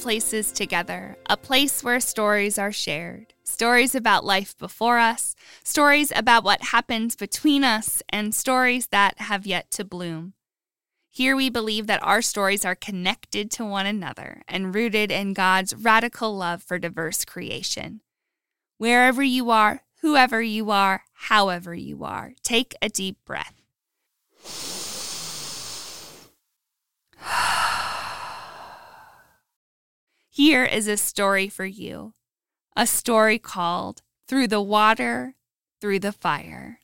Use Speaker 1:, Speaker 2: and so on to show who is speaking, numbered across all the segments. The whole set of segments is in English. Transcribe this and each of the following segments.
Speaker 1: Places Together, a place where stories are shared. Stories about life before us, stories about what happens between us, and stories that have yet to bloom. Here we believe that our stories are connected to one another and rooted in God's radical love for diverse creation. Wherever you are, whoever you are, however you are, take a deep breath. Here is a story for you, a story called Through the Water, Through the Fire.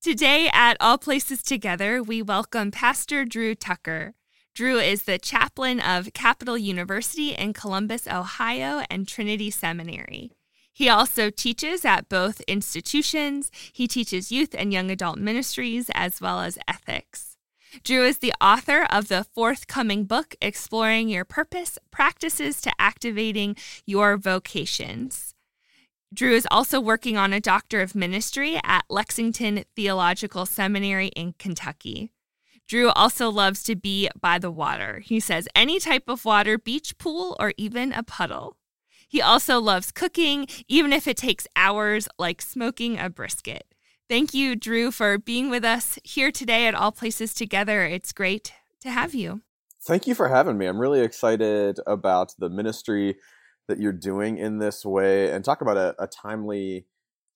Speaker 1: Today at All Places Together, we welcome Pastor Drew Tucker. Drew is the chaplain of Capital University in Columbus, Ohio, and Trinity Seminary. He also teaches at both institutions. He teaches youth and young adult ministries as well as ethics. Drew is the author of the forthcoming book, Exploring Your Purpose Practices to Activating Your Vocations. Drew is also working on a Doctor of Ministry at Lexington Theological Seminary in Kentucky. Drew also loves to be by the water. He says any type of water, beach, pool, or even a puddle. He also loves cooking, even if it takes hours, like smoking a brisket. Thank you, Drew, for being with us here today at All Places Together. It's great to have you.
Speaker 2: Thank you for having me. I'm really excited about the ministry that you're doing in this way and talk about a, a timely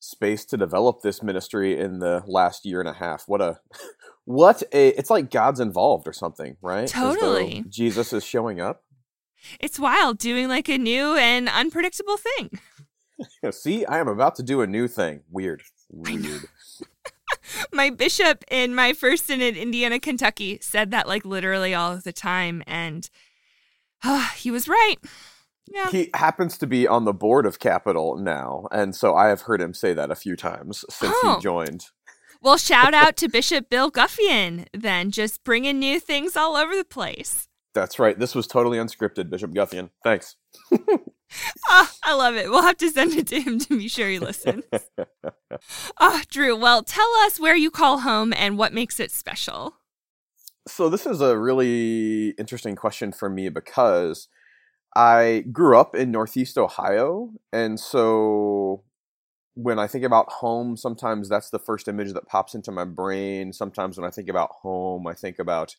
Speaker 2: space to develop this ministry in the last year and a half. What a what a it's like God's involved or something, right?
Speaker 1: Totally.
Speaker 2: Jesus is showing up.
Speaker 1: It's wild doing like a new and unpredictable thing.
Speaker 2: See, I am about to do a new thing. Weird. Weird.
Speaker 1: My bishop in my first synod, Indiana, Kentucky, said that like literally all of the time. And uh, he was right. Yeah.
Speaker 2: He happens to be on the board of Capital now. And so I have heard him say that a few times since oh. he joined.
Speaker 1: Well, shout out to Bishop Bill Gafkjen then, just bringing new things all over the place.
Speaker 2: That's right. This was totally unscripted, Bishop Gafkjen. Thanks.
Speaker 1: oh, I love it. We'll have to send it to him to be sure he listens. oh, Drew, well, tell us where you call home and what makes it special.
Speaker 2: So, this is a really interesting question for me because I grew up in Northeast Ohio. And so, when I think about home, sometimes that's the first image that pops into my brain. Sometimes, when I think about home, I think about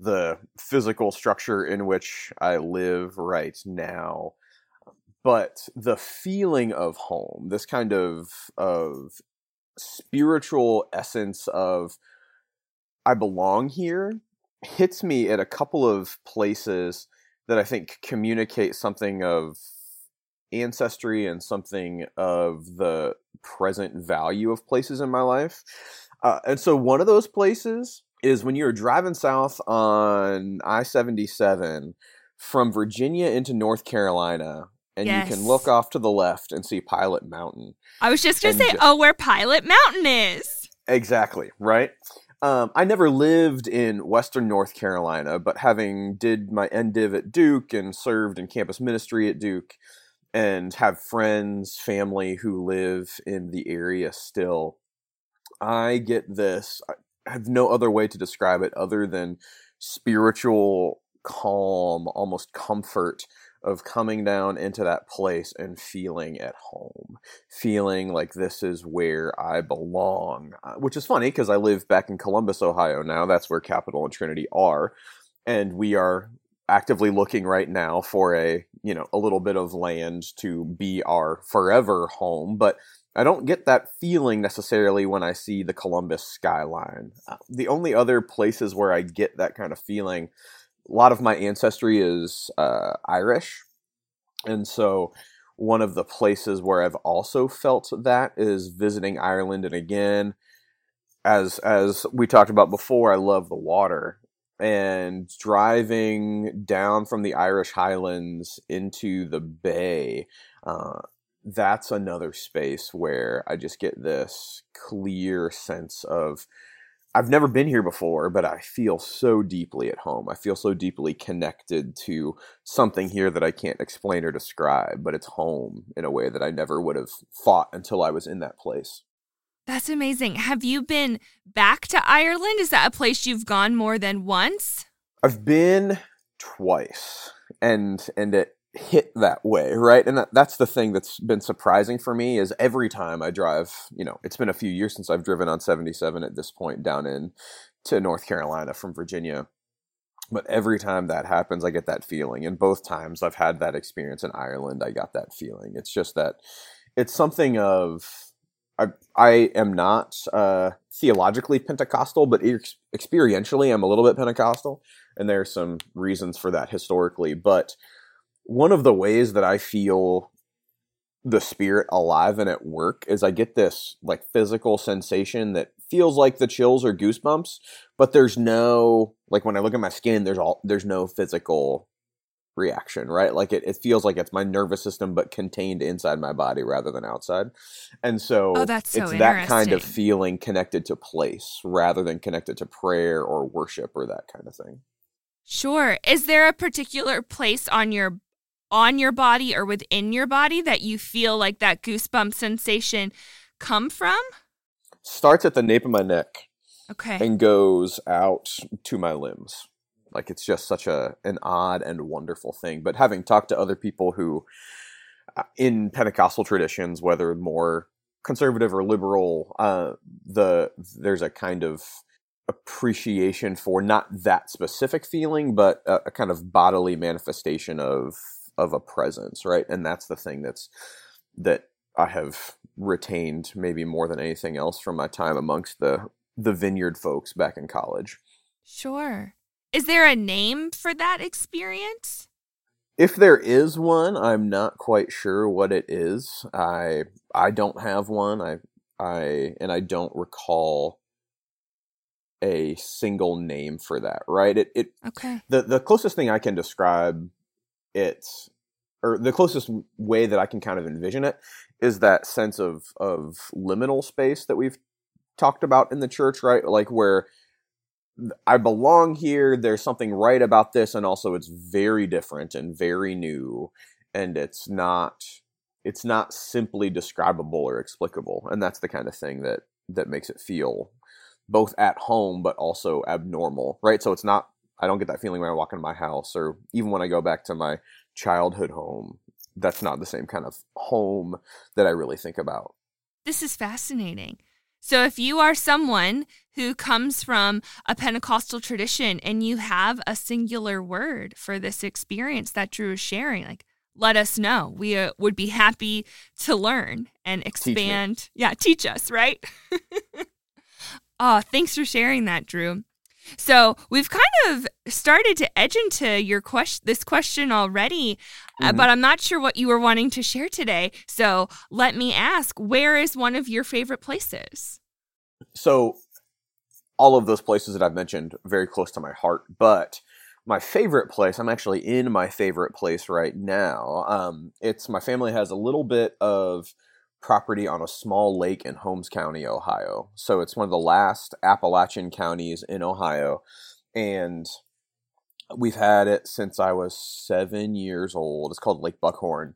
Speaker 2: the physical structure in which I live right now but the feeling of home, this kind of of spiritual essence of I belong here, hits me at a couple of places that I think communicate something of ancestry and something of the present value of places in my life. Uh, and so one of those places is when you're driving south on I 77 from Virginia into North Carolina and yes. you can look off to the left and see Pilot Mountain.
Speaker 1: I was just going to say, oh, where Pilot Mountain is.
Speaker 2: Exactly, right? Um, I never lived in Western North Carolina, but having did my MDiv at Duke and served in campus ministry at Duke and have friends, family who live in the area still, I get this. I have no other way to describe it other than spiritual calm, almost comfort of coming down into that place and feeling at home, feeling like this is where I belong, uh, which is funny because I live back in Columbus, Ohio now. That's where Capital and Trinity are. And we are actively looking right now for a, you know, a little bit of land to be our forever home. But I don't get that feeling necessarily when I see the Columbus skyline. Uh, the only other places where I get that kind of feeling a lot of my ancestry is uh, Irish, and so one of the places where I've also felt that is visiting Ireland. And again, as as we talked about before, I love the water and driving down from the Irish Highlands into the bay. Uh, that's another space where I just get this clear sense of I've never been here before, but I feel so deeply at home. I feel so deeply connected to something here that I can't explain or describe, but it's home in a way that I never would have thought until I was in that place.
Speaker 1: That's amazing. Have you been back to Ireland? Is that a place you've gone more than once?
Speaker 2: I've been twice. and and it hit that way, right? And that, that's the thing that's been surprising for me is every time I drive, you know, it's been a few years since I've driven on 77 at this point down in to North Carolina from Virginia. But every time that happens, I get that feeling. And both times I've had that experience in Ireland, I got that feeling. It's just that it's something of I, I am not uh, theologically Pentecostal, but ex- experientially, I'm a little bit Pentecostal, and there are some reasons for that historically. But one of the ways that I feel the spirit alive and at work is I get this like physical sensation that feels like the chills or goosebumps, but there's no like when I look at my skin, there's all there's no physical reaction, right? Like it, it feels like it's my nervous system but contained inside my body rather than outside. And so,
Speaker 1: oh, that's so
Speaker 2: it's that kind of feeling connected to place rather than connected to prayer or worship or that kind of thing.
Speaker 1: Sure. Is there a particular place on your on your body or within your body that you feel like that goosebump sensation come from?
Speaker 2: Starts at the nape of my neck.
Speaker 1: Okay.
Speaker 2: And goes out to my limbs. Like it's just such a an odd and wonderful thing. But having talked to other people who uh, in Pentecostal traditions, whether more conservative or liberal, uh, the there's a kind of appreciation for not that specific feeling, but a, a kind of bodily manifestation of of a presence, right? And that's the thing that's that I have retained maybe more than anything else from my time amongst the the vineyard folks back in college.
Speaker 1: Sure. Is there a name for that experience?
Speaker 2: If there is one, I'm not quite sure what it is. I I don't have one. I I and I don't recall a single name for that, right? It it
Speaker 1: Okay.
Speaker 2: The the closest thing I can describe it or the closest way that I can kind of envision it is that sense of of liminal space that we've talked about in the church, right? Like where I belong here, there's something right about this and also it's very different and very new and it's not it's not simply describable or explicable and that's the kind of thing that that makes it feel both at home but also abnormal, right? So it's not I don't get that feeling when I walk into my house or even when I go back to my childhood home. That's not the same kind of home that I really think about.
Speaker 1: This is fascinating. So, if you are someone who comes from a Pentecostal tradition and you have a singular word for this experience that Drew is sharing, like, let us know. We uh, would be happy to learn and expand.
Speaker 2: Teach
Speaker 1: yeah, teach us, right? oh, thanks for sharing that, Drew. So we've kind of started to edge into your question, this question already, uh, mm-hmm. uh, but I'm not sure what you were wanting to share today. So let me ask, where is one of your favorite places?
Speaker 2: So all of those places that I've mentioned very close to my heart, but my favorite place, I'm actually in my favorite place right now. Um, it's my family has a little bit of property on a small lake in Holmes County, Ohio. So it's one of the last Appalachian counties in Ohio. And we've had it since I was seven years old. It's called Lake Buckhorn.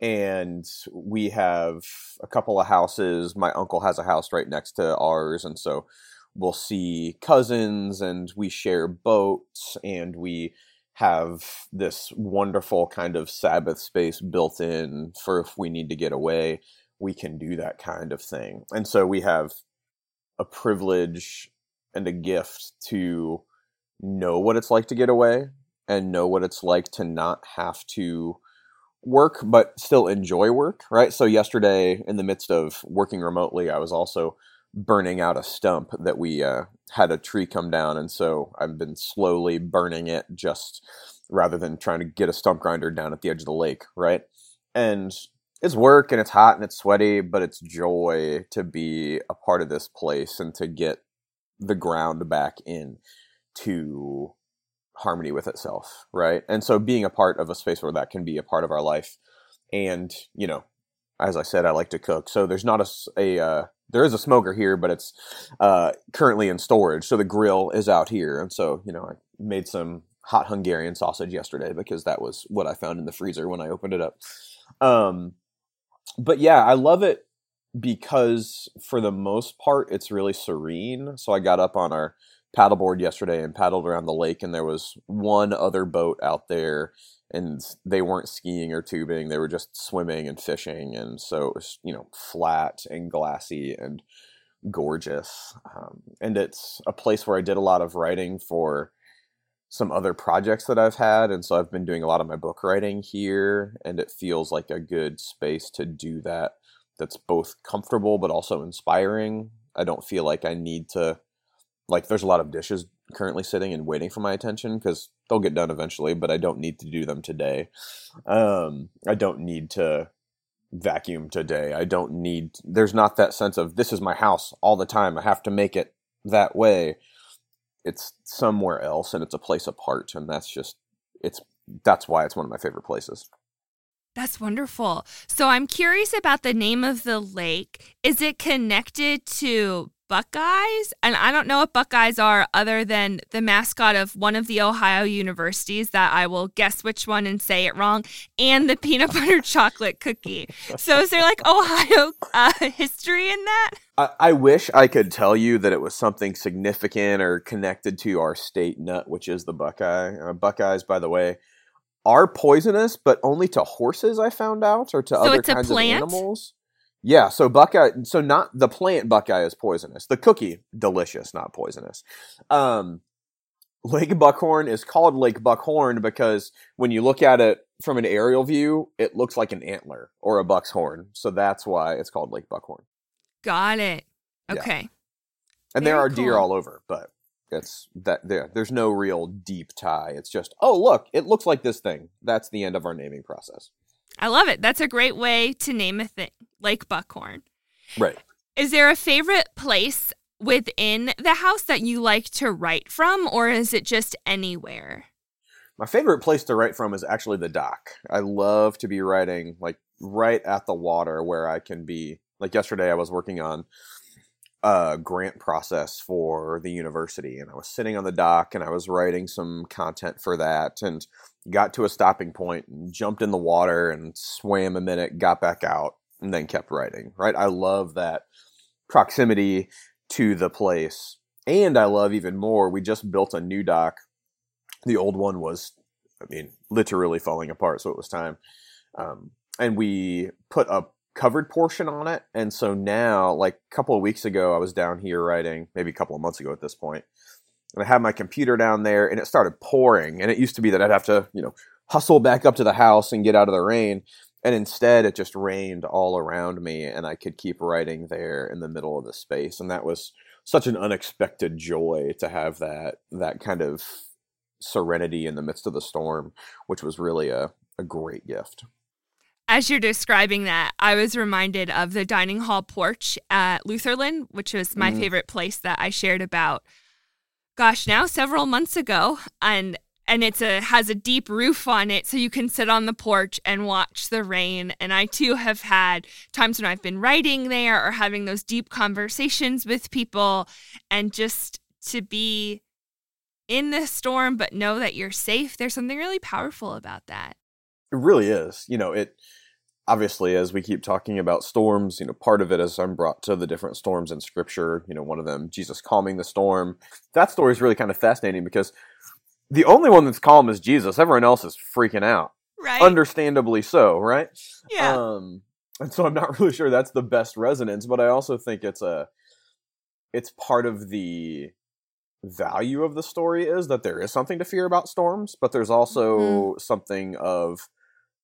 Speaker 2: And we have a couple of houses. My uncle has a house right next to ours. And so we'll see cousins and we share boats and we have this wonderful kind of Sabbath space built in for if we need to get away we can do that kind of thing. And so we have a privilege and a gift to know what it's like to get away and know what it's like to not have to work but still enjoy work, right? So yesterday in the midst of working remotely, I was also burning out a stump that we uh, had a tree come down and so I've been slowly burning it just rather than trying to get a stump grinder down at the edge of the lake, right? And it's work and it's hot and it's sweaty, but it's joy to be a part of this place and to get the ground back in to harmony with itself, right? And so being a part of a space where that can be a part of our life, and you know, as I said, I like to cook, so there's not a, a uh, there is a smoker here, but it's uh, currently in storage, so the grill is out here, and so you know, I made some hot Hungarian sausage yesterday because that was what I found in the freezer when I opened it up. Um, but yeah, I love it because for the most part it's really serene. So I got up on our paddleboard yesterday and paddled around the lake and there was one other boat out there and they weren't skiing or tubing; they were just swimming and fishing, and so it was you know flat and glassy and gorgeous. Um, and it's a place where I did a lot of writing for some other projects that I've had, and so I've been doing a lot of my book writing here, and it feels like a good space to do that. That's both comfortable but also inspiring. I don't feel like I need to like. There's a lot of dishes currently sitting and waiting for my attention because they'll get done eventually, but I don't need to do them today. Um, I don't need to vacuum today. I don't need. There's not that sense of this is my house all the time. I have to make it that way it's somewhere else and it's a place apart and that's just it's that's why it's one of my favorite places.
Speaker 1: That's wonderful. So i'm curious about the name of the lake. Is it connected to Buckeyes. And I don't know what Buckeyes are other than the mascot of one of the Ohio universities that I will guess which one and say it wrong, and the peanut butter chocolate cookie. So is there like Ohio uh, history in that?
Speaker 2: I, I wish I could tell you that it was something significant or connected to our state nut, which is the Buckeye. Uh, Buckeyes, by the way, are poisonous, but only to horses. I found out, or to so other kinds of animals. Yeah, so Buckeye, so not the plant Buckeye is poisonous. The cookie, delicious, not poisonous. Um, Lake Buckhorn is called Lake Buckhorn because when you look at it from an aerial view, it looks like an antler or a buck's horn. So that's why it's called Lake Buckhorn.
Speaker 1: Got it. Okay.
Speaker 2: Yeah. And Very there are cool. deer all over, but it's that there. There's no real deep tie. It's just, oh look, it looks like this thing. That's the end of our naming process.
Speaker 1: I love it. That's a great way to name a thing, like Buckhorn.
Speaker 2: Right.
Speaker 1: Is there a favorite place within the house that you like to write from, or is it just anywhere?
Speaker 2: My favorite place to write from is actually the dock. I love to be writing like right at the water where I can be. Like yesterday, I was working on a grant process for the university, and I was sitting on the dock and I was writing some content for that. And got to a stopping point and jumped in the water and swam a minute, got back out, and then kept writing. Right? I love that proximity to the place. And I love even more, we just built a new dock. The old one was, I mean, literally falling apart, so it was time. Um, and we put a covered portion on it. And so now, like a couple of weeks ago, I was down here writing, maybe a couple of months ago at this point, and I had my computer down there and it started pouring. And it used to be that I'd have to, you know, hustle back up to the house and get out of the rain. And instead, it just rained all around me, and I could keep writing there in the middle of the space. And that was such an unexpected joy to have that that kind of serenity in the midst of the storm, which was really a, a great gift.
Speaker 1: As you're describing that, I was reminded of the dining hall porch at Lutherland, which was my mm. favorite place that I shared about gosh, now several months ago, and and it's a has a deep roof on it so you can sit on the porch and watch the rain. And i too have had times when i've been writing there or having those deep conversations with people and just to be in the storm but know that you're safe there's something really powerful about that.
Speaker 2: It really is. You know it obviously as we keep talking about storms you know part of it is i'm brought to the different storms in scripture you know one of them jesus calming the storm. That story is really kind of fascinating because the only one that's calm is jesus. Everyone else is freaking out.
Speaker 1: Right.
Speaker 2: Understandably so right?
Speaker 1: Yeah.
Speaker 2: Um and so i'm not really sure that's the best resonance but i also think it's a it's part of the value of the story is that there is something to fear about storms but there's also mm-hmm. something of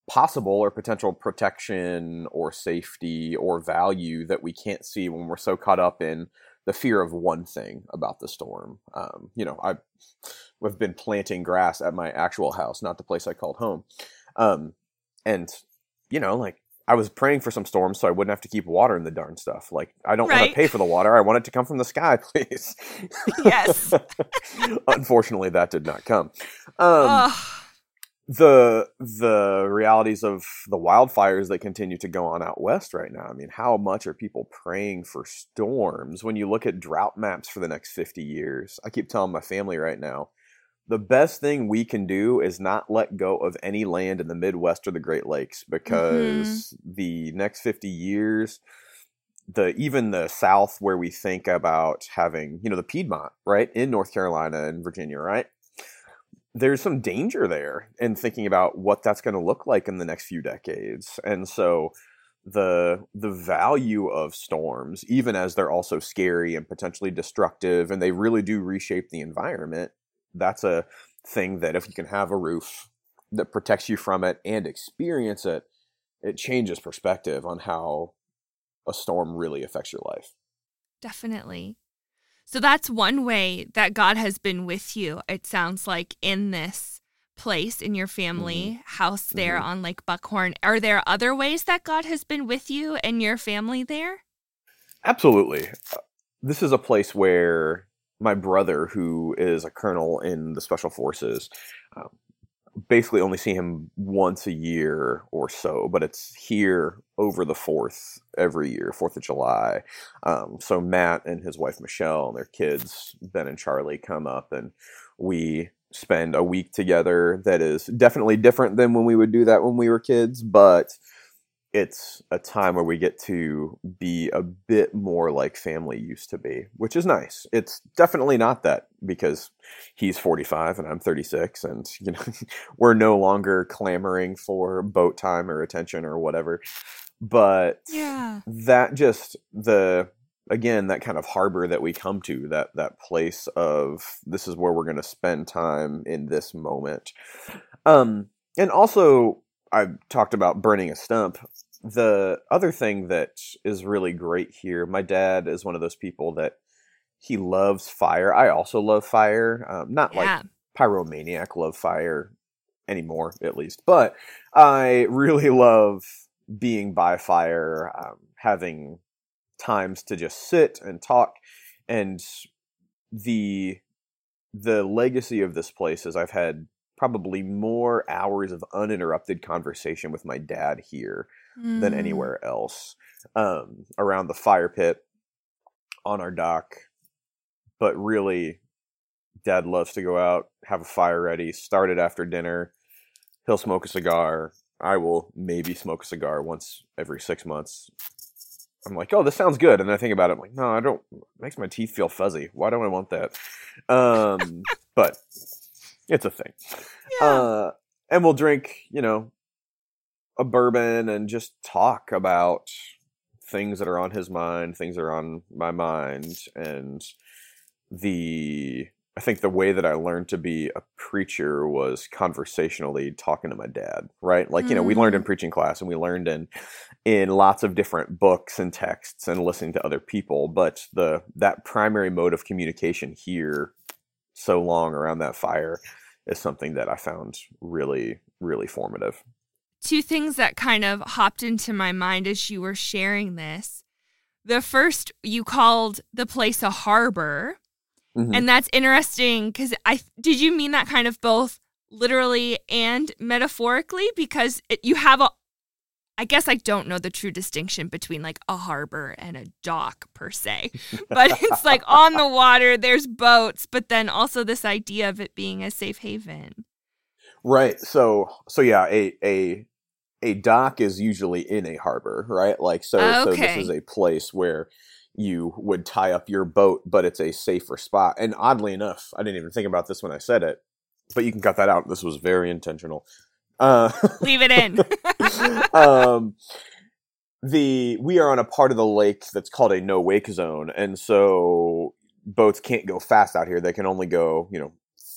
Speaker 2: possible or potential protection or safety or value that we can't see when we're so caught up in the fear of one thing about the storm. Um, you know, I've, I've been planting grass at my actual house, not the place I called home. Um, and, you know, like I was praying for some storms so I wouldn't have to keep watering the darn stuff. Like, I don't right. want to pay for the water. I want it to come from the sky, please.
Speaker 1: Yes.
Speaker 2: Unfortunately, that did not come. Um, the the realities of the wildfires that continue to go on out west right now. I mean, how much are people praying for storms when you look at drought maps for the next 50 years? I keep telling my family right now, the best thing we can do is not let go of any land in the Midwest or the Great Lakes because mm-hmm. the next 50 years the even the south where we think about having, you know, the Piedmont, right? In North Carolina and Virginia, right? there's some danger there in thinking about what that's going to look like in the next few decades. And so the the value of storms, even as they're also scary and potentially destructive, and they really do reshape the environment, that's a thing that if you can have a roof that protects you from it and experience it, it changes perspective on how a storm really affects your life.
Speaker 1: Definitely. So that's one way that God has been with you, it sounds like, in this place in your family mm-hmm. house there mm-hmm. on Lake Buckhorn. Are there other ways that God has been with you and your family there?
Speaker 2: Absolutely. Uh, this is a place where my brother, who is a colonel in the Special Forces, um, basically only see him once a year or so, but it's here over the 4th every year, 4th of July. Um, so Matt and his wife Michelle and their kids, Ben and Charlie, come up and we spend a week together that is definitely different than when we would do that when we were kids, but it's a time where we get to be a bit more like family used to be, which is nice. It's definitely not that because he's 45 and I'm 36 and you know we're no longer clamoring for boat time or attention or whatever. But
Speaker 1: yeah.
Speaker 2: that just the again that kind of harbor that we come to that that place of this is where we're going to spend time in this moment um and also i talked about burning a stump. The other thing that is really great here my dad is one of those people that he loves fire. I also love fire. Um, not yeah. like pyromaniac love fire anymore at least but i really love being by fire um, having times to just sit and talk. And the the legacy of this place is I've had probably more hours of uninterrupted conversation with my dad here mm. than anywhere else um, around the fire pit on our dock but really dad loves to go out have a fire ready start it after dinner he'll smoke a cigar i will maybe smoke a cigar once every six months I'm like, oh, this sounds good, and I think about it, I'm like, no, I don't. It makes my teeth feel fuzzy. Why do I want that? Um, but it's a thing. Yeah. Uh, and we'll drink, you know, a bourbon and just talk about things that are on his mind, things that are on my mind, and the I think the way that I learned to be a preacher was conversationally talking to my dad, right? Like, mm. you know, we learned in mm. preaching class and we learned in in lots of different books and texts and listening to other people, but the that primary mode of communication here so long around that fire is something that I found really really formative.
Speaker 1: Two things that kind of hopped into my mind as you were sharing this. The first you called the place a harbor Mm-hmm. And that's interesting because I did you mean that kind of both literally and metaphorically because it, you have a I guess I don't know the true distinction between like a harbor and a dock per se. But it's like on the water, there's boats, but then also this idea of it being a safe haven.
Speaker 2: Right. So so yeah, a a a dock is usually in a harbor, right? Like so okay. so this is a place where you would tie up your boat, but it's a safer spot. And oddly enough, I didn't even think about this when I said it, but you can cut that out. This was very intentional.
Speaker 1: Uh, Leave it in.
Speaker 2: um, the we are on a part of the lake that's called a no wake zone, and so boats can't go fast out here. They can only go, you know,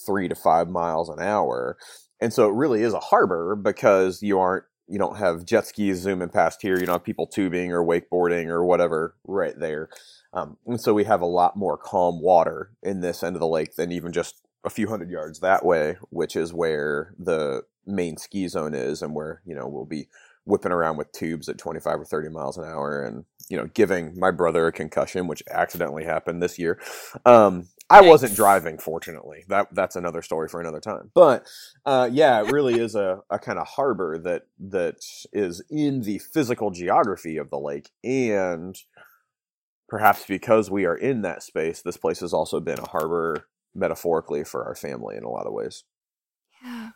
Speaker 2: three to five miles an hour. And so it really is a harbor because you aren't you don't have jet skis zooming past here. You don't have people tubing or wakeboarding or whatever right there. Um, and so we have a lot more calm water in this end of the lake than even just a few hundred yards that way, which is where the main ski zone is and where, you know, we'll be whipping around with tubes at 25 or 30 miles an hour and, you know, giving my brother a concussion, which accidentally happened this year. Um, I wasn't driving, fortunately. That that's another story for another time. But uh, yeah, it really is a, a kind of harbor that that is in the physical geography of the lake, and perhaps because we are in that space, this place has also been a harbor metaphorically for our family in a lot of ways.
Speaker 1: Yeah.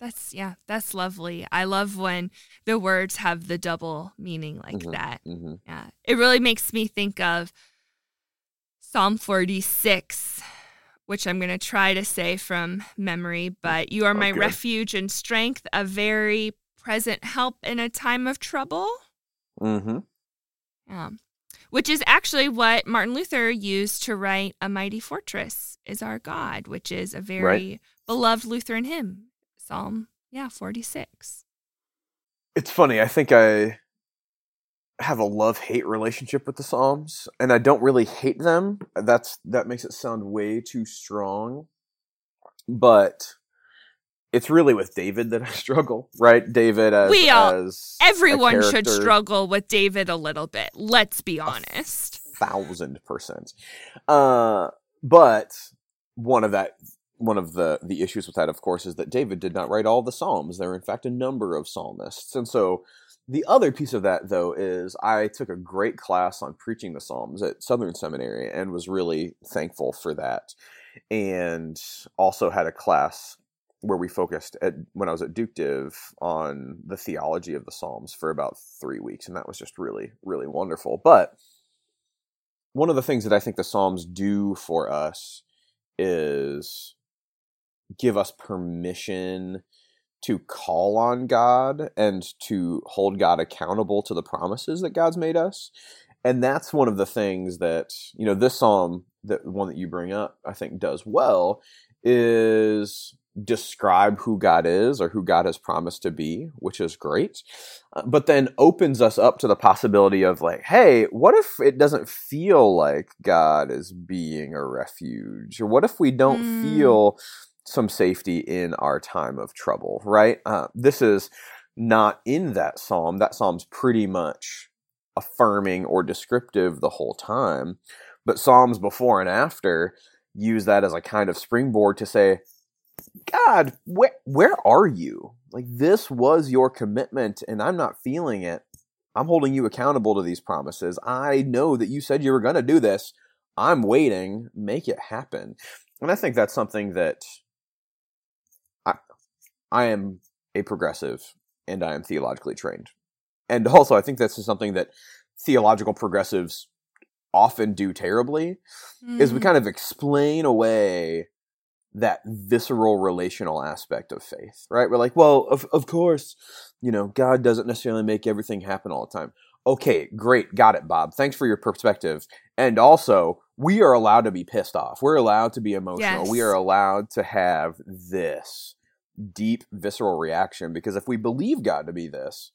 Speaker 1: That's yeah, that's lovely. I love when the words have the double meaning like mm-hmm, that. Mm-hmm. Yeah. It really makes me think of Psalm 46, which I'm going to try to say from memory, but you are my
Speaker 2: Okay.
Speaker 1: refuge and strength, a very present help in a time of trouble.
Speaker 2: Mm-hmm.
Speaker 1: Yeah. Which is actually what Martin Luther used to write A Mighty Fortress is Our God, which is a very beloved Lutheran hymn. Psalm, yeah, 46.
Speaker 2: It's funny. I think I have a love hate relationship with the Psalms, and I don't really hate them. That's that makes it sound way too strong, but it's really with David that I struggle. Right, David as
Speaker 1: We all-
Speaker 2: as
Speaker 1: Everyone should struggle with David a little bit. Let's be honest.
Speaker 2: thousand percent. Uh, but one of that one of the the issues with that, of course, is that David did not write all the psalms. There are in fact a number of psalmists, and so the other piece of that though is I took a great class on preaching the psalms at Southern Seminary and was really thankful for that, and also had a class where we focused at when I was at Duke Div on the theology of the Psalms for about three weeks, and that was just really, really wonderful. But one of the things that I think the Psalms do for us is give us permission to call on God and to hold God accountable to the promises that God's made us. And that's one of the things that, you know, this psalm, that one that you bring up, I think does well, is describe who God is or who God has promised to be, which is great. Uh, but then opens us up to the possibility of like, hey, what if it doesn't feel like God is being a refuge? Or what if we don't
Speaker 1: Mm.
Speaker 2: feel some safety in our time of trouble, right? Uh, this is not in that psalm. That psalm's pretty much affirming or descriptive the whole time. But psalms before and after use that as a kind of springboard to say, God, where where are you? Like this was your commitment and I'm not feeling it. I'm holding you accountable to these promises. I know that you said you were going to do this. I'm waiting. Make it happen. And I think that's something that I am a progressive and I am theologically trained. And also I think this is something that theological progressives often do terribly is we
Speaker 1: Mm.
Speaker 2: kind of explain away that visceral relational aspect of faith, right? We're like, well, of of course, you know, God doesn't necessarily make everything happen all the time. Okay, great, got it, Bob. Thanks for your perspective. And also, we are allowed to be pissed off. We're allowed to be emotional. We are allowed to have this deep visceral reaction because if we believe God to be this,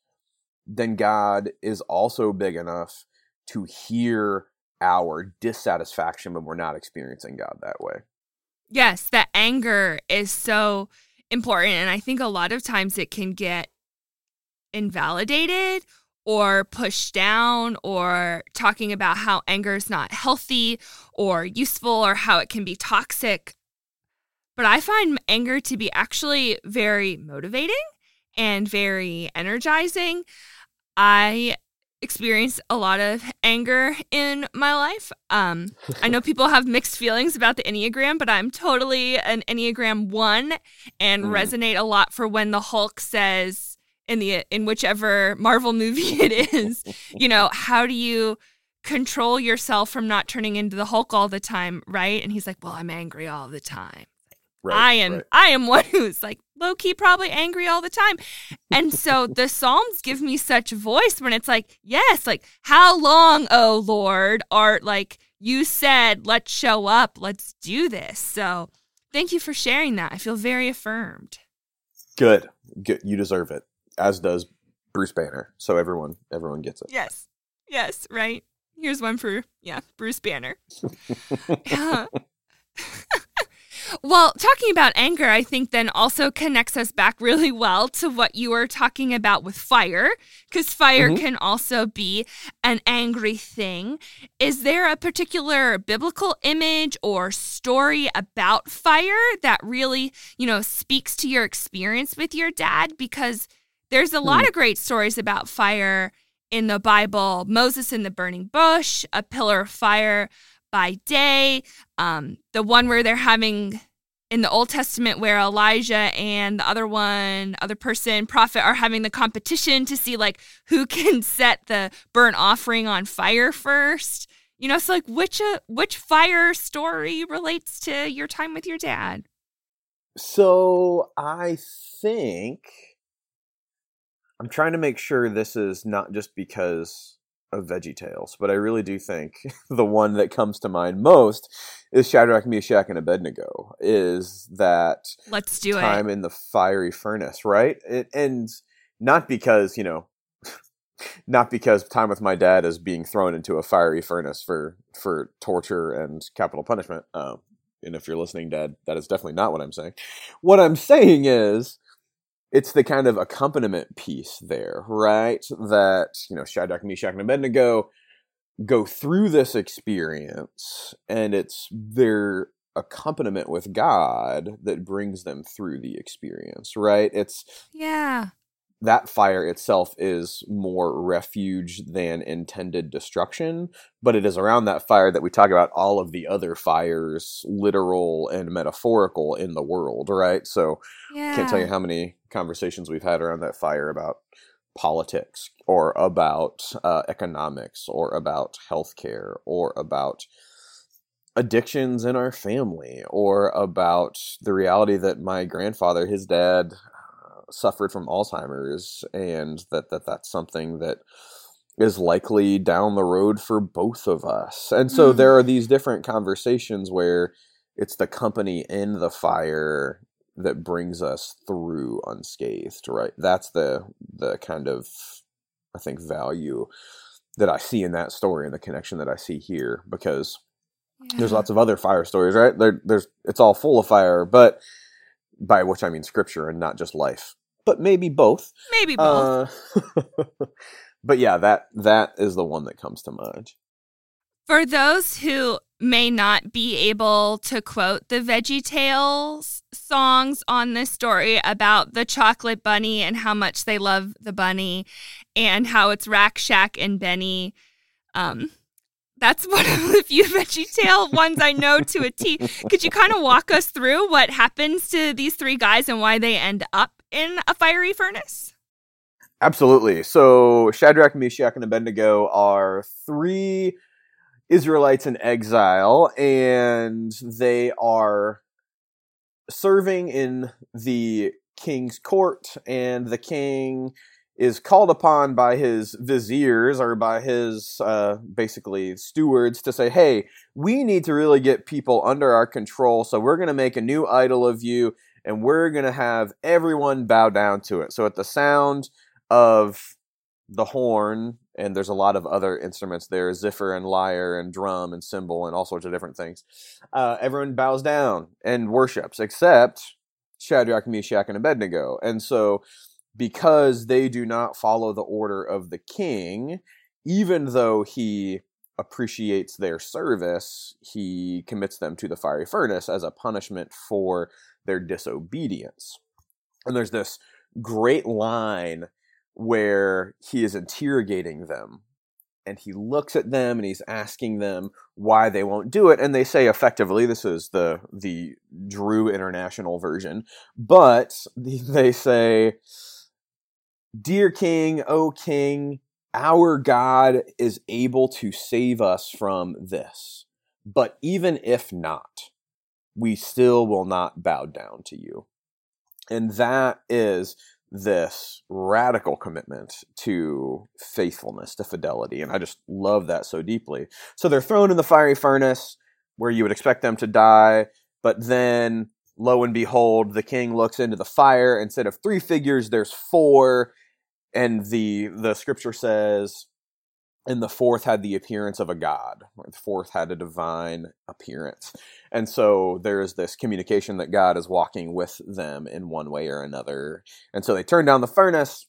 Speaker 2: then God is also big enough to hear our dissatisfaction when we're not experiencing God that way.
Speaker 1: Yes, that anger is so important. And I think a lot of times it can get invalidated or pushed down or talking about how anger is not healthy or useful or how it can be toxic. But I find anger to be actually very motivating and very energizing. I experience a lot of anger in my life. Um, I know people have mixed feelings about the Enneagram, but I'm totally an Enneagram one and
Speaker 2: Mm.
Speaker 1: resonate a lot for when the Hulk says in the in whichever Marvel movie it is, you know, how do you control yourself from not turning into the Hulk all the time, right? And he's like, "Well, I'm angry all the time." I am
Speaker 2: right.
Speaker 1: I am one who's like low key probably angry all the time. And so the Psalms give me such voice when it's like, yes, like how long, oh Lord, art like you said, let's show up, let's do this. So thank you for sharing that. I feel very affirmed.
Speaker 2: Good. Good. You deserve it. As does Bruce Banner. So everyone everyone gets it.
Speaker 1: Yes. Yes, right. Here's one for yeah, Bruce Banner. Yeah. Well, talking about anger, I think then also connects us back really well to what you were talking about with fire, because fire
Speaker 2: Mhm.
Speaker 1: can also be an angry thing. Is there a particular biblical image or story about fire that really, you know, speaks to your experience with your dad? Because there's a lot
Speaker 2: Hmm.
Speaker 1: of great stories about fire in the Bible Moses in the burning bush, a pillar of fire by day, um, the one where they're having in the Old Testament where Elijah and the other one, other person, prophet are having the competition to see like who can set the burnt offering on fire first. You know, so like which uh, which fire story relates to your time with your dad?
Speaker 2: So I think I'm trying to make sure this is not just because of Veggie Tales, but I really do think the one that comes to mind most is Shadrach, Meshach, and Abednego. Is that
Speaker 1: let's do
Speaker 2: time it time in the fiery furnace, right? It, and not because you know, not because time with my dad is being thrown into a fiery furnace for for torture and capital punishment. Um, and if you're listening, Dad, that is definitely not what I'm saying. What I'm saying is it's the kind of accompaniment piece there, right? That, you know, Shadrach, Meshach, and Abednego go through this experience, and it's their accompaniment with God that brings them through the experience, right? It's
Speaker 1: yeah
Speaker 2: that fire itself is more refuge than intended destruction, but it is around that fire that we talk about all of the other fires, literal and metaphorical, in the world, right? So, yeah. can't tell you how many conversations we've had around that fire about politics or about uh, economics or about healthcare or about addictions in our family or about the reality that my grandfather, his dad, suffered from Alzheimer's, and that, that that's something that is likely down the road for both of us. And so mm. there are these different conversations where it's the company in the fire that brings us through unscathed, right? That's the the kind of I think value that I see in that story and the connection that I see here because yeah. there's lots of other fire stories, right? There, there's it's all full of fire, but by which I mean scripture and not just life but maybe both.
Speaker 1: Maybe both.
Speaker 2: Uh, but yeah, that that is the one that comes to mind.
Speaker 1: For those who may not be able to quote the Veggie Tales songs on this story about the chocolate bunny and how much they love the bunny and how it's Rack Shack and Benny. Um, that's one of the few Veggie Tale ones I know to a T. Could you kind of walk us through what happens to these three guys and why they end up in a fiery furnace?
Speaker 2: Absolutely. So Shadrach, Meshach, and Abednego are three Israelites in exile, and they are serving in the king's court, and the king is called upon by his viziers or by his uh, basically stewards to say, hey, we need to really get people under our control, so we're going to make a new idol of you and we're going to have everyone bow down to it. So at the sound of the horn, and there's a lot of other instruments there zither and lyre and drum and cymbal and all sorts of different things. Uh, everyone bows down and worships, except Shadrach, Meshach, and Abednego. And so, because they do not follow the order of the king, even though he appreciates their service, he commits them to the fiery furnace as a punishment for their disobedience. And there's this great line where he is interrogating them and he looks at them and he's asking them why they won't do it and they say effectively this is the the Drew international version but they say dear king o king our god is able to save us from this but even if not we still will not bow down to you. And that is this radical commitment to faithfulness, to fidelity. And I just love that so deeply. So they're thrown in the fiery furnace where you would expect them to die, but then lo and behold, the king looks into the fire. Instead of three figures, there's four. And the the scripture says, and the fourth had the appearance of a god. The fourth had a divine appearance. And so there is this communication that God is walking with them in one way or another. And so they turn down the furnace,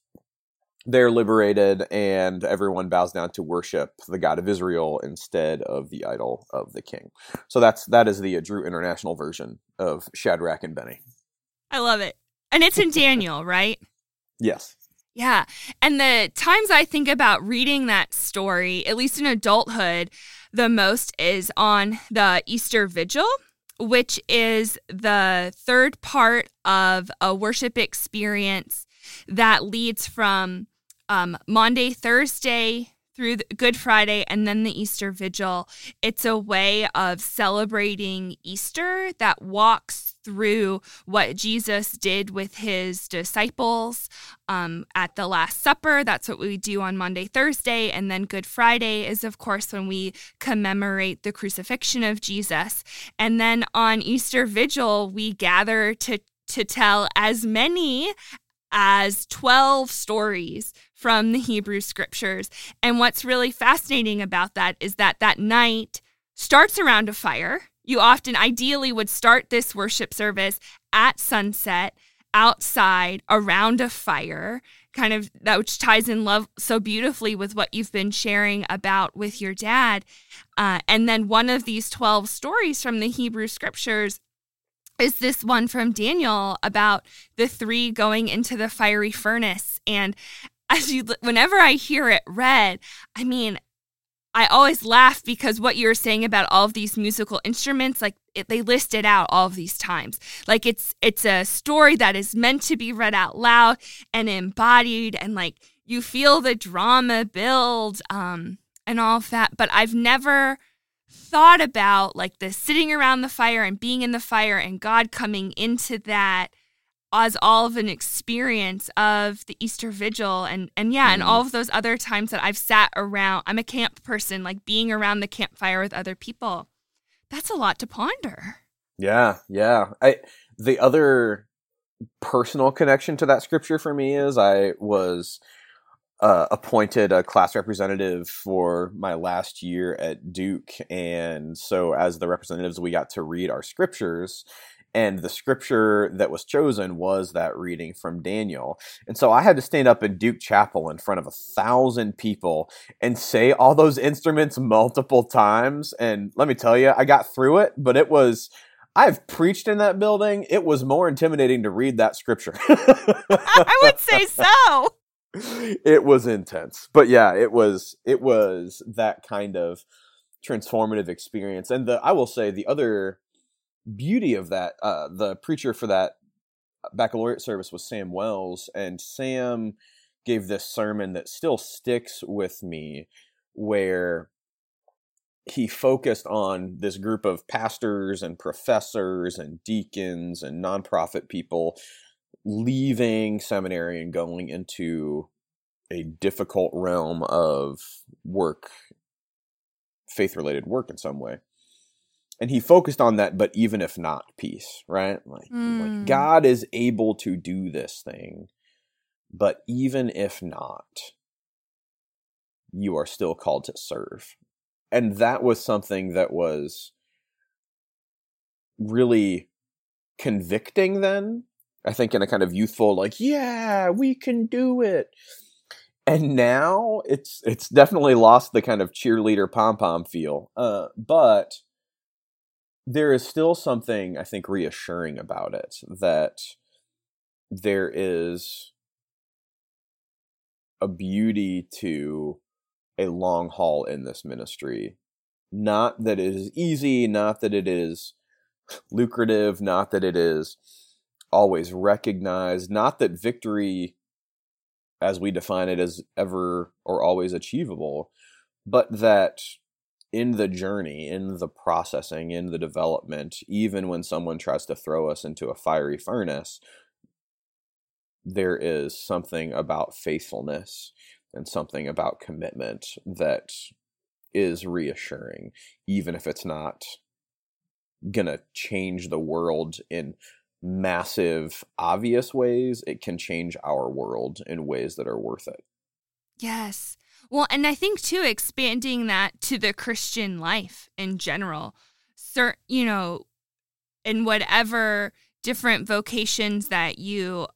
Speaker 2: they're liberated, and everyone bows down to worship the God of Israel instead of the idol of the king. So that's that is the Drew International version of Shadrach and Benny.
Speaker 1: I love it. And it's in Daniel, right?
Speaker 2: Yes.
Speaker 1: Yeah. And the times I think about reading that story, at least in adulthood, the most is on the Easter Vigil, which is the third part of a worship experience that leads from um, Maundy, Thursday through Good Friday and then the Easter Vigil. It's a way of celebrating Easter that walks through what Jesus did with his disciples um, at the Last Supper. That's what we do on Maundy, Thursday. And then Good Friday is, of course, when we commemorate the crucifixion of Jesus. And then on Easter Vigil, we gather to to tell as many as 12 stories from the Hebrew scriptures. And what's really fascinating about that is that that night starts around a fire. You often, ideally, would start this worship service at sunset outside around a fire kind of that which ties in love so beautifully with what you've been sharing about with your dad uh, and then one of these 12 stories from the hebrew scriptures is this one from daniel about the three going into the fiery furnace and as you whenever I hear it read, I mean, I always laugh because what you're saying about all of these musical instruments, like it, they list it out all of these times. Like it's it's a story that is meant to be read out loud and embodied, and like you feel the drama build um, and all of that. But I've never thought about like the sitting around the fire and being in the fire and God coming into that as all of an experience of the Easter Vigil and and yeah, mm. and all of those other times that I've sat around. I'm a camp person, like being around the campfire with other people. That's a lot to ponder.
Speaker 2: Yeah, yeah. I the other personal connection to that scripture for me is I was uh, appointed a class representative for my last year at Duke, and so as the representatives, we got to read our scriptures and the scripture that was chosen was that reading from Daniel. And so I had to stand up in Duke Chapel in front of a thousand people and say all those instruments multiple times. And let me tell you, I got through it, but it was. I've preached in that building. It was more intimidating to read that scripture.
Speaker 1: I would say so.
Speaker 2: It was intense. But yeah, it was it was that kind of transformative experience. And the I will say the other beauty of that, uh, the preacher for that baccalaureate service was Sam Wells, and Sam gave this sermon that still sticks with me, where he focused on this group of pastors and professors and deacons and nonprofit people leaving seminary and going into a difficult realm of work, faith related work in some way and he focused on that but even if not peace right like, mm. like hmm. god is able to do this thing but even if not you are still called to serve and that was something that was really convicting then i think in a kind of youthful like yeah we can do it and now it's it's definitely lost the kind of cheerleader pom pom feel uh, but there is still something I think reassuring about it that there is a beauty to a long haul in this ministry. Not that it is easy, not that it is lucrative, not that it is always recognize not that victory as we define it is ever or always achievable, but that in the journey, in the processing, in the development, even when someone tries to throw us into a fiery furnace, there is something about faithfulness and something about commitment that is reassuring, even if it's not going to change the world in massive, obvious ways. It can change our world in ways that are worth it.
Speaker 1: Yes. Well, and I think too, expanding that to the Christian life in general, cert, you know, in whatever different vocations that you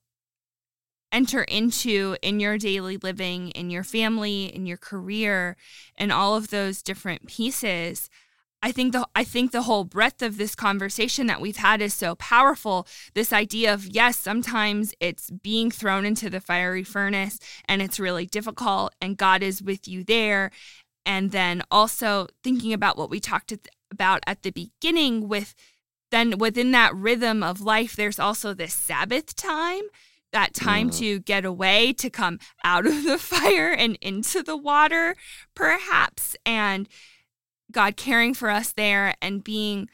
Speaker 1: enter into in your daily living, in your family, in your career, and all of those different pieces. I think the I think the whole breadth of this conversation that we've had is so powerful. This idea of yes, sometimes it's being thrown into the fiery furnace and it's really difficult and God is with you there. And then also thinking about what we talked about at the beginning with then within that rhythm of life there's also this Sabbath time that time mm. to get away, to come out of the fire and into the water, perhaps. And God caring for us there and being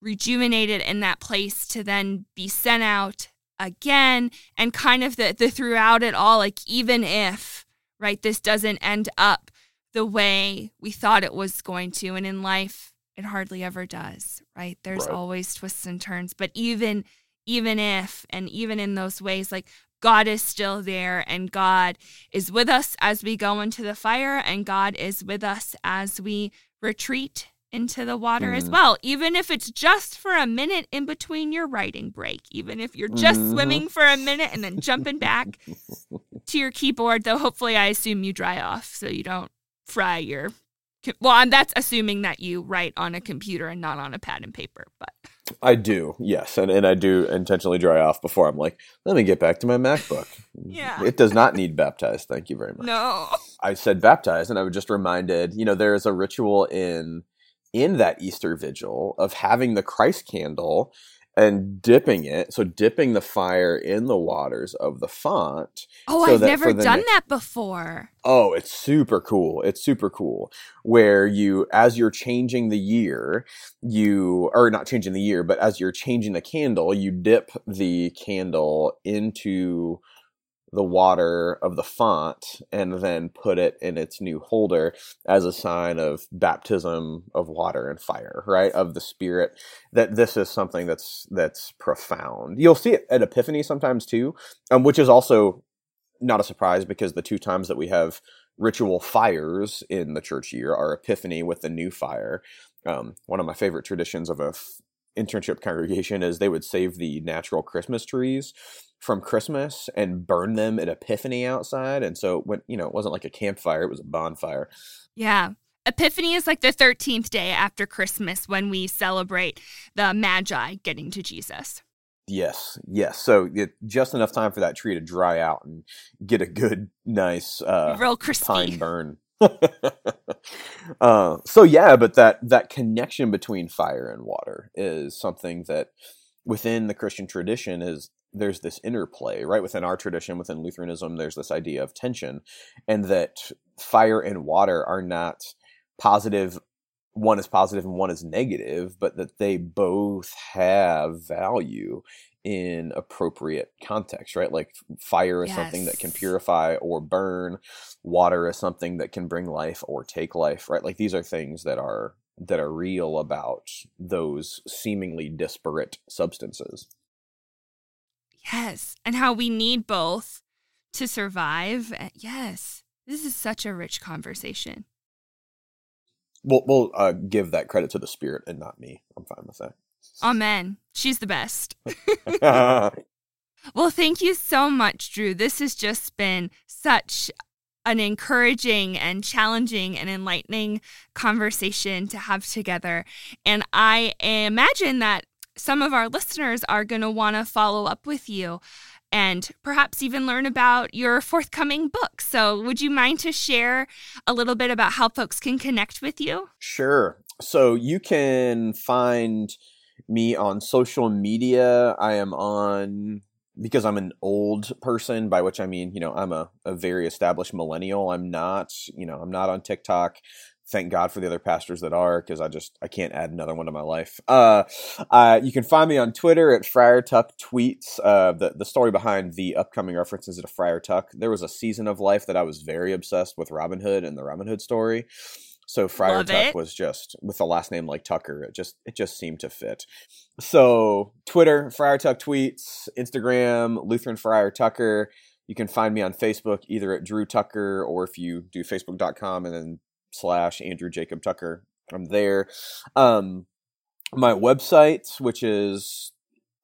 Speaker 1: rejuvenated in that place to then be sent out again and kind of the, the throughout it all, like even if, right, this doesn't end up the way we thought it was going to. And in life, it hardly ever does, right? There's right. always twists and turns. But even even if and even in those ways, like God is still there and God is with us as we go into the fire and God is with us as we retreat into the water mm. as well, even if it's just for a minute in between your writing break, even if you're just mm-hmm. swimming for a minute and then jumping back to your keyboard, though hopefully I assume you dry off so you don't fry your well, and that's assuming that you write on a computer and not on a pad and paper, but
Speaker 2: I do, yes, and and I do intentionally dry off before I'm like, let me get back to my MacBook.
Speaker 1: yeah,
Speaker 2: it does not need baptized. Thank you very much.
Speaker 1: No,
Speaker 2: I said baptized, and I was just reminded. You know, there is a ritual in in that Easter vigil of having the Christ candle and dipping it. So dipping the fire in the waters of the font.
Speaker 1: Oh,
Speaker 2: so
Speaker 1: I've never done that before.
Speaker 2: Oh, it's super cool. It's super cool. Where you, as you're changing the year, you, or not changing the year, but as you're changing the candle, you dip the candle into the water of the font and then put it in its new holder as a sign of baptism of water and fire right of the spirit that this is something that's that's profound. You'll see it at epiphany sometimes too um, which is also not a surprise because the two times that we have ritual fires in the church year are epiphany with the new fire. Um, one of my favorite traditions of a f- internship congregation is they would save the natural christmas trees from Christmas and burn them at Epiphany outside. And so when you know, it wasn't like a campfire, it was a bonfire.
Speaker 1: Yeah. Epiphany is like the 13th day after Christmas when we celebrate the Magi getting to Jesus.
Speaker 2: Yes, yes. So it, just enough time for that tree to dry out and get a good, nice, uh,
Speaker 1: real crispy
Speaker 2: pine burn. uh, so yeah, but that that connection between fire and water is something that within the Christian tradition is there's this interplay right? Within our tradition within lutheranism there's this idea of tension and that fire and water are not positive one is positive and one is negative but that they both have value in appropriate context right? Like fire is yes. something that can purify or burn water is something that can bring life or take life right? Like these are things that are that are real about those seemingly disparate substances
Speaker 1: Yes. And how we need both to survive. Eh, yes. This is such a rich conversation.
Speaker 2: We'll, we'll uh, give that credit to the spirit and not me. I'm fine with that.
Speaker 1: Amen. She's the best. well, thank you so much, Drew. This has just been such an encouraging and challenging and enlightening conversation to have together. And I imagine that some of our listeners are going to want to follow up with you and perhaps even learn about your forthcoming book. So, would you mind to share a little bit about how folks can connect with you?
Speaker 2: Sure. So, you can find me on social media. I am on because I'm an old person, by which I mean, you know, I'm a, a very established millennial. I'm not, you know, I'm not on TikTok thank God for the other pastors that are, because I just I can't add another one to my life. Uh, uh, you can find me on Twitter at Friar Tuck Tweets. Uh, the the story behind the upcoming references to Friar Tuck. There was a season of life that I was very obsessed with Robin Hood and the Robin Hood story. So Friar Love Tuck it. was just with the last name like Tucker. It just it just seemed to fit. So Twitter, Friar Tuck Tweets, Instagram, Lutheran Friar Tucker. You can find me on Facebook either at Drew Tucker or if you do Facebook.com and then slash Andrew Jacob Tucker. I'm there. Um, my website, which is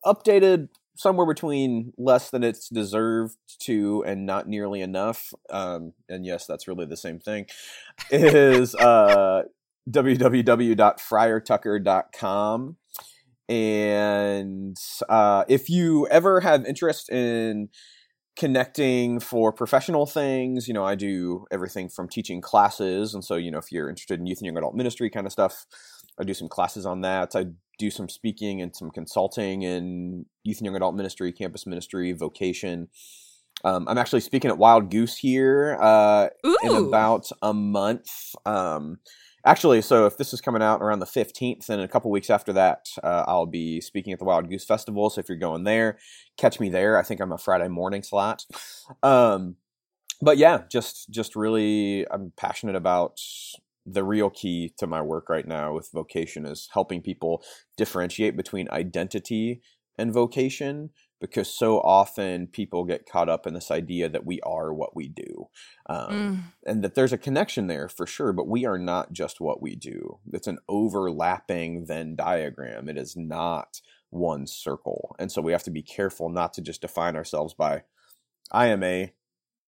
Speaker 2: updated somewhere between less than it's deserved to and not nearly enough. Um, and yes, that's really the same thing. Is uh, www.friartucker.com. And uh, if you ever have interest in connecting for professional things. You know, I do everything from teaching classes. And so, you know, if you're interested in youth and young adult ministry kind of stuff, I do some classes on that. I do some speaking and some consulting in youth and young adult ministry, campus ministry, vocation. Um, I'm actually speaking at Wild Goose here uh, in about a month. Um, actually, so if this is coming out around the 15th, and a couple weeks after that, uh, I'll be speaking at the Wild Goose Festival. So if you're going there, catch me there. I think I'm a Friday morning slot. Um, but yeah, just just really, I'm passionate about the real key to my work right now with vocation is helping people differentiate between identity and vocation because so often people get caught up in this idea that we are what we do um, mm. and that there's a connection there for sure but we are not just what we do it's an overlapping venn diagram it is not one circle and so we have to be careful not to just define ourselves by i am a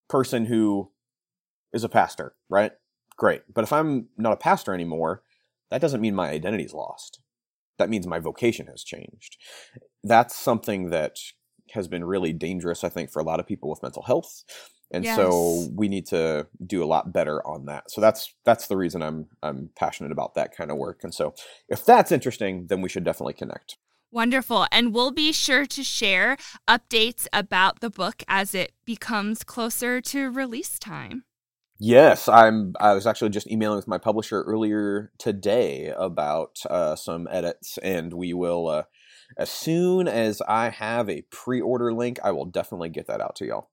Speaker 2: person who is a pastor right great but if i'm not a pastor anymore that doesn't mean my identity is lost that means my vocation has changed. That's something that has been really dangerous, I think, for a lot of people with mental health. And yes. so we need to do a lot better on that. So that's that's the reason I'm I'm passionate about that kind of work. And so if that's interesting, then we should definitely connect.
Speaker 1: Wonderful. And we'll be sure to share updates about the book as it becomes closer to release time.
Speaker 2: Yes, I'm. I was actually just emailing with my publisher earlier today about uh, some edits, and we will. Uh, as soon as I have a pre-order link, I will definitely get that out to y'all.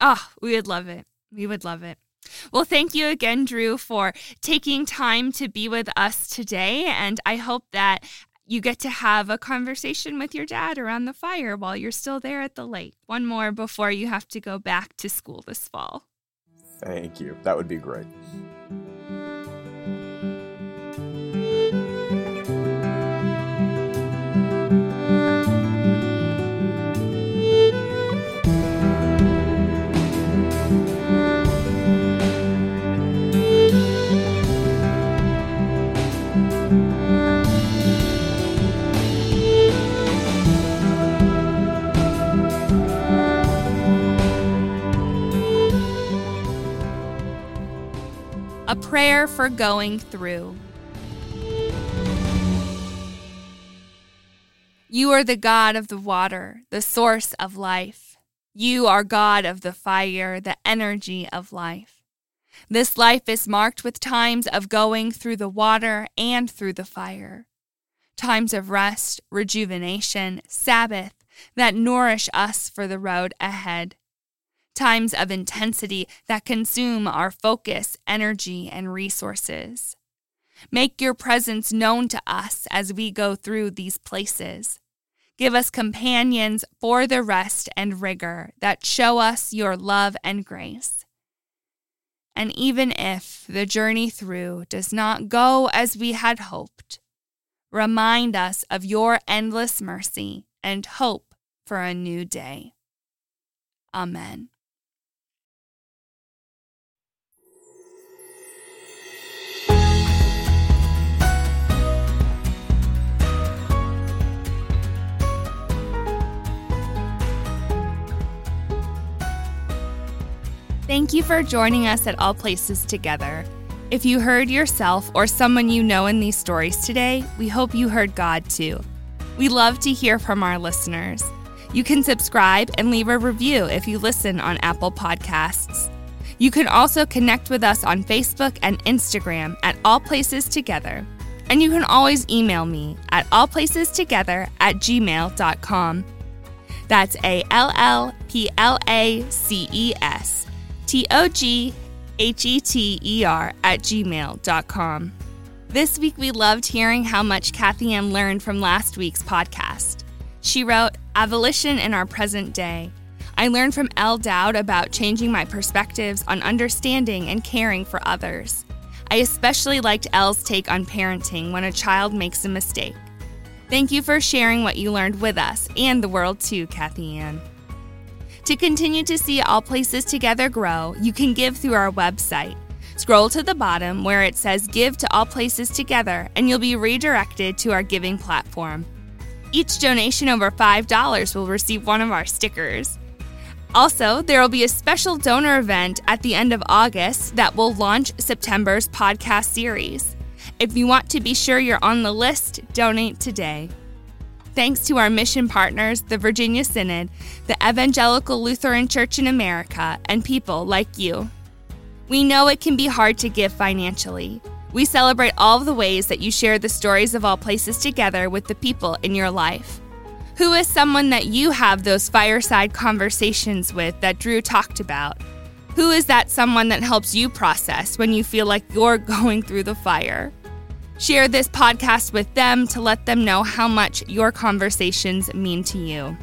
Speaker 1: Ah, oh, we would love it. We would love it. Well, thank you again, Drew, for taking time to be with us today, and I hope that you get to have a conversation with your dad around the fire while you're still there at the lake. One more before you have to go back to school this fall.
Speaker 2: Thank you. That would be great.
Speaker 1: Prayer for going through. You are the God of the water, the source of life. You are God of the fire, the energy of life. This life is marked with times of going through the water and through the fire, times of rest, rejuvenation, Sabbath that nourish us for the road ahead times of intensity that consume our focus, energy, and resources. Make your presence known to us as we go through these places. Give us companions for the rest and rigor that show us your love and grace. And even if the journey through does not go as we had hoped, remind us of your endless mercy and hope for a new day. Amen. Thank you for joining us at All Places Together. If you heard yourself or someone you know in these stories today, we hope you heard God too. We love to hear from our listeners. You can subscribe and leave a review if you listen on Apple Podcasts. You can also connect with us on Facebook and Instagram at All Places Together. And you can always email me at allplacestogether at gmail.com. That's A L L P L A C E S T O G H E T E R at gmail.com. This week, we loved hearing how much Kathy Ann learned from last week's podcast. She wrote, Abolition in Our Present Day. I learned from L. Dowd about changing my perspectives on understanding and caring for others. I especially liked L's take on parenting when a child makes a mistake. Thank you for sharing what you learned with us and the world too, Kathy Ann. To continue to see All Places Together grow, you can give through our website. Scroll to the bottom where it says Give to All Places Together, and you'll be redirected to our giving platform. Each donation over $5 will receive one of our stickers. Also, there will be a special donor event at the end of August that will launch September's podcast series. If you want to be sure you're on the list, donate today. Thanks to our mission partners, the Virginia Synod, the Evangelical Lutheran Church in America, and people like you. We know it can be hard to give financially. We celebrate all the ways that you share the stories of all places together with the people in your life. Who is someone that you have those fireside conversations with that Drew talked about? Who is that someone that helps you process when you feel like you're going through the fire? Share this podcast with them to let them know how much your conversations mean to you.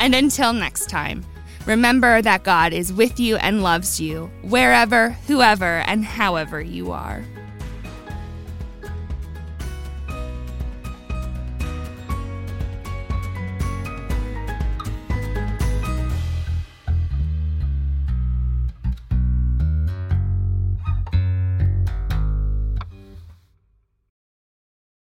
Speaker 1: And until next time, remember that God is with you and loves you, wherever, whoever, and however you are.